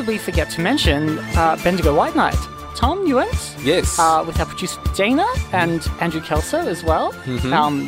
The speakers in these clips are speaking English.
could we forget to mention uh, Bendigo White Night? Tom, went? Yes. Uh, with our producer Dana and Andrew Kelso as well. Um,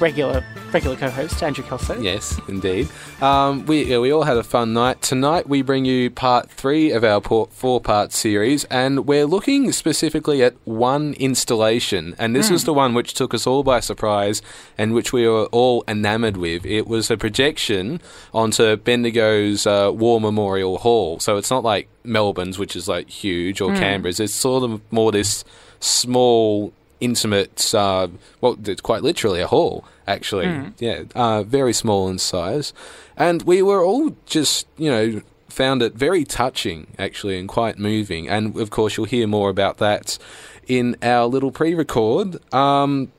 regular regular co-host Andrew Kelso. Yes, indeed. Um, we yeah, we all had a fun night. Tonight we bring you part three of our four part series, and we're looking specifically at one installation. And this was the one which took us all by surprise, and which we were all enamoured with. It was a projection onto Bendigo's uh, War Memorial Hall. So it's not like Melbourne's, which is like huge, or Canberra's. It's sort of more this small intimate, uh, well, it's quite literally a hall, actually. Yeah, uh, very small in size. And we were all just, you know, found it very touching, actually, and quite moving. And of course, you'll hear more about that in our little pre record. Um,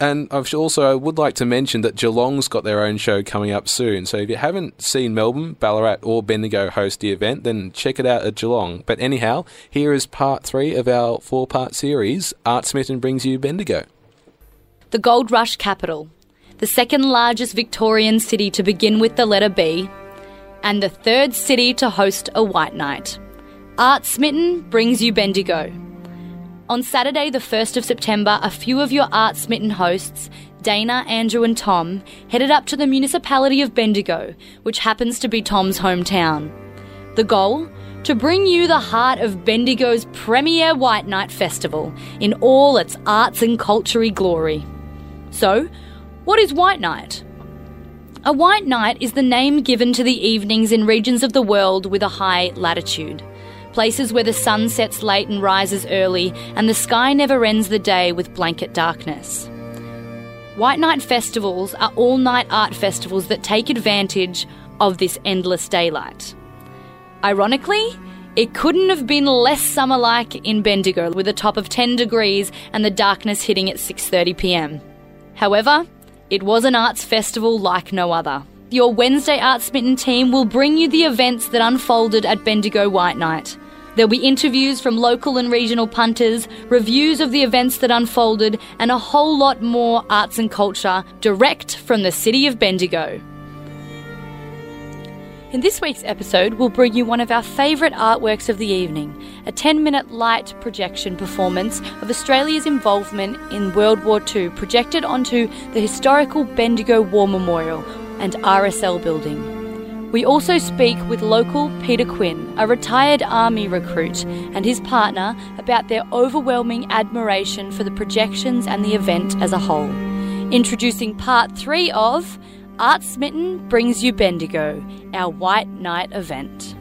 and I've also I would like to mention that Geelong's got their own show coming up soon. So if you haven't seen Melbourne, Ballarat, or Bendigo host the event, then check it out at Geelong. But anyhow, here is part three of our four-part series. Art Smitten brings you Bendigo. The Gold Rush capital, the second largest Victorian city to begin with the letter B, and the third city to host a White Night. Art Smitten brings you Bendigo. On Saturday, the 1st of September, a few of your Art Smitten hosts, Dana, Andrew, and Tom, headed up to the municipality of Bendigo, which happens to be Tom's hometown. The goal? To bring you the heart of Bendigo's premier White Night Festival in all its arts and culture glory. So, what is White Night? A white night is the name given to the evenings in regions of the world with a high latitude. Places where the sun sets late and rises early, and the sky never ends the day with blanket darkness. White Night festivals are all night art festivals that take advantage of this endless daylight. Ironically, it couldn't have been less summer like in Bendigo with a top of 10 degrees and the darkness hitting at 6:30 p.m. However, it was an arts festival like no other. Your Wednesday Art Smitten team will bring you the events that unfolded at Bendigo White Night. There'll be interviews from local and regional punters, reviews of the events that unfolded, and a whole lot more arts and culture direct from the city of Bendigo. In this week's episode, we'll bring you one of our favourite artworks of the evening a 10 minute light projection performance of Australia's involvement in World War II, projected onto the historical Bendigo War Memorial and RSL building. We also speak with local Peter Quinn, a retired army recruit, and his partner about their overwhelming admiration for the projections and the event as a whole. Introducing part three of Art Smitten Brings You Bendigo, our White Night event.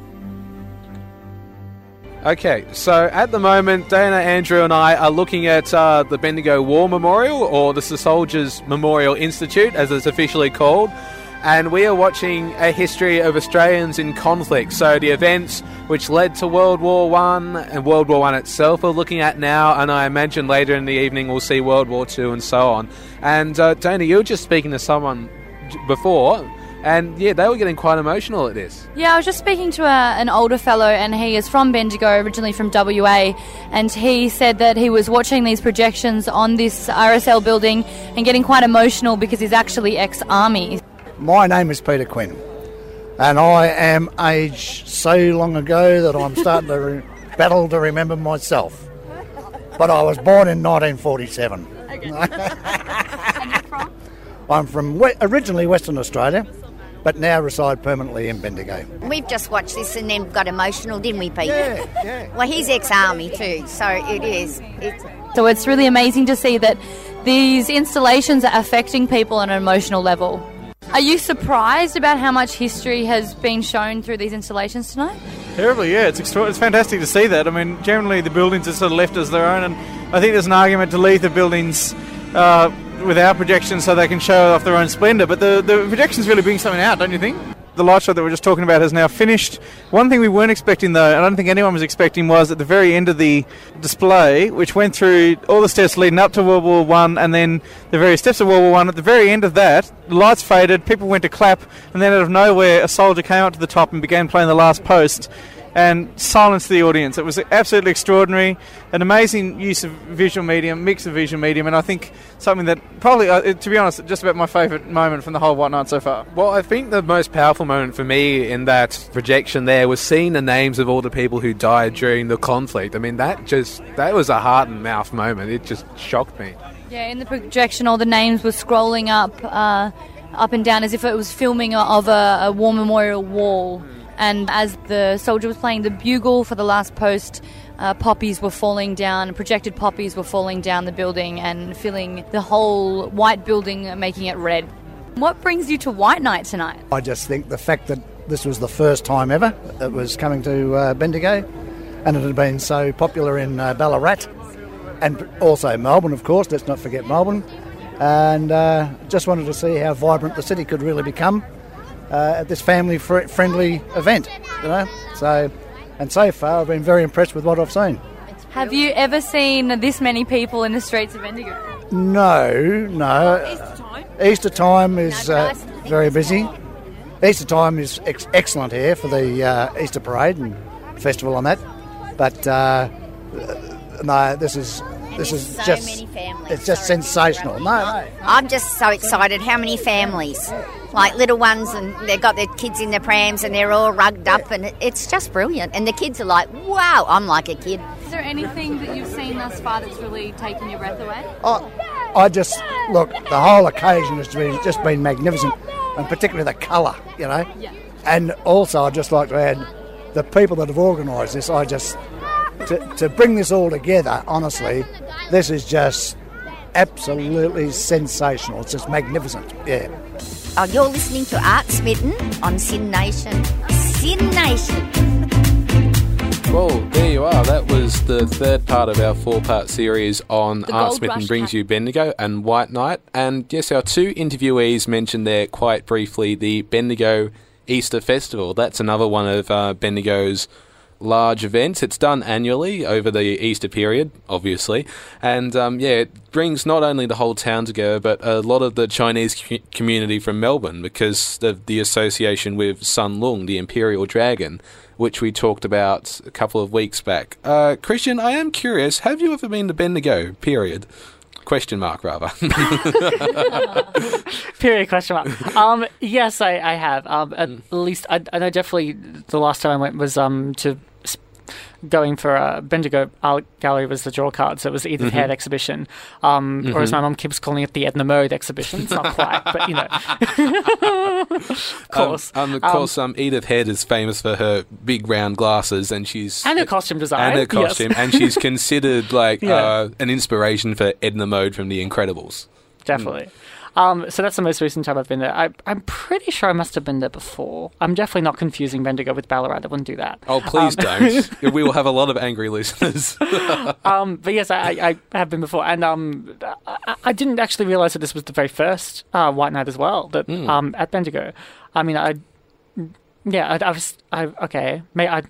Okay, so at the moment, Dana, Andrew, and I are looking at uh, the Bendigo War Memorial, or the Soldiers Memorial Institute, as it's officially called. And we are watching a history of Australians in conflict. So the events which led to World War One and World War One itself, we're looking at now, and I imagine later in the evening we'll see World War Two and so on. And uh, you were just speaking to someone before, and yeah, they were getting quite emotional at this. Yeah, I was just speaking to a, an older fellow, and he is from Bendigo, originally from WA, and he said that he was watching these projections on this RSL building and getting quite emotional because he's actually ex army. My name is Peter Quinn, and I am aged so long ago that I'm starting to re- battle to remember myself. But I was born in 1947. I'm from we- originally Western Australia, but now reside permanently in Bendigo. We've just watched this and then got emotional, didn't we, Pete? Yeah, yeah. Well, he's ex-army too, so it is. It's, So it's really amazing to see that these installations are affecting people on an emotional level. Are you surprised about how much history has been shown through these installations tonight? Terribly, yeah. It's extra- it's fantastic to see that. I mean, generally the buildings are sort of left as their own, and I think there's an argument to leave the buildings uh, without projections so they can show off their own splendour. But the the projections really bring something out, don't you think? The light show that we are just talking about has now finished. One thing we weren't expecting, though, and I don't think anyone was expecting, was at the very end of the display, which went through all the steps leading up to World War One, and then the various steps of World War One. At the very end of that, the lights faded, people went to clap, and then out of nowhere, a soldier came up to the top and began playing the last post. And silenced the audience. It was absolutely extraordinary, an amazing use of visual medium, mix of visual medium, and I think something that probably, uh, to be honest, just about my favourite moment from the whole White Night so far. Well, I think the most powerful moment for me in that projection there was seeing the names of all the people who died during the conflict. I mean, that just that was a heart and mouth moment. It just shocked me. Yeah, in the projection, all the names were scrolling up, uh, up and down as if it was filming of a, a war memorial wall. And as the soldier was playing the bugle for the last post, uh, poppies were falling down, projected poppies were falling down the building and filling the whole white building, making it red. What brings you to White Night tonight? I just think the fact that this was the first time ever it was coming to uh, Bendigo, and it had been so popular in uh, Ballarat, and also Melbourne, of course. Let's not forget Melbourne. And uh, just wanted to see how vibrant the city could really become uh, at this family-friendly event. You know, so and so far I've been very impressed with what I've seen. Have you ever seen this many people in the streets of Bendigo? No, no. Easter time. Easter time is uh, very busy. Easter time is ex- excellent here for the uh, Easter parade and festival on that. But uh, no, this is this is so just it's just sensational. No, no. I'm just so excited. How many families? Like little ones, and they've got their kids in their prams, and they're all rugged up, and it's just brilliant. And the kids are like, "Wow!" I'm like a kid. Is there anything that you've seen thus far that's really taken your breath away? I, I just look. The whole occasion has been just been magnificent, and particularly the colour, you know. Yeah. And also, I'd just like to add, the people that have organised this. I just to, to bring this all together. Honestly, this is just absolutely sensational. It's just magnificent. Yeah. Oh, you're listening to Art Smitten on SYN Nation. SYN Nation. Well, there you are. That was the third part of our four part series on The Art Smitten Brings You Bendigo and White Night. And yes, our two interviewees mentioned there quite briefly the Bendigo Easter Festival. That's another one of uh, Bendigo's large events. It's done annually over the Easter period, obviously. And um, yeah, it brings not only the whole town together, but a lot of the Chinese co- community from Melbourne because of the association with Sun Loong, the Imperial Dragon, which we talked about a couple of weeks back. Uh, Christian, I am curious, have you ever been to Bendigo, period? Question mark, rather. Period question mark. um, yes, I, I have. Um, at least I, I know definitely the last time I went was um to going for uh, Bendigo Art Gallery was the draw cards. It was the Edith Head exhibition, um, or as my mum keeps calling it, the Edna Mode exhibition. It's not quite, but you know, of course. Um, of course, um, Edith Head is famous for her big round glasses, and she's and her costume design. and her yes. costume, and she's considered like Yeah. uh, an inspiration for Edna Mode from The Incredibles. definitely. Um, so that's the most recent time I've been there. I, I'm pretty sure I must have been there before. I'm definitely not confusing Bendigo with Ballarat. I wouldn't do that. Oh, please Um, don't. we will have a lot of angry listeners. Um, but yes, I, I, I have been before, and um, I, I didn't actually realize that this was the very first uh, White Night as well. That um, at Bendigo, I mean, I yeah, I, I was I okay, may I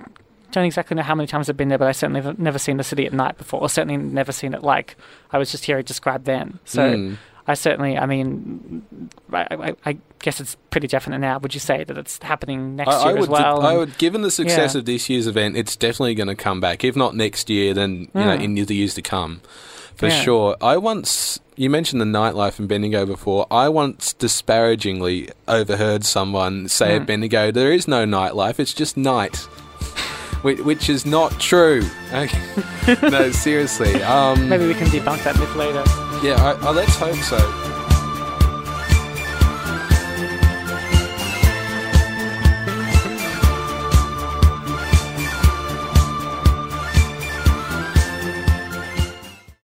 don't exactly know how many times I've been there, but I certainly have never seen the city at night before, or certainly never seen it like I was just hearing described then. So. Mm. I certainly, I mean, I, I, I guess it's pretty definite now. Would you say that it's happening next I, I year would, as well? I would, given the success Yeah. of this year's event, it's definitely going to come back. If not next year, then you know Mm. in the years to come, for Yeah. sure. I once you mentioned the nightlife in Bendigo before. I once disparagingly overheard someone say at Mm. Bendigo, "There is no nightlife; it's just night." Which, which is not true. No, seriously. Um, Maybe we can debunk that myth later. Yeah, I, I, let's hope so.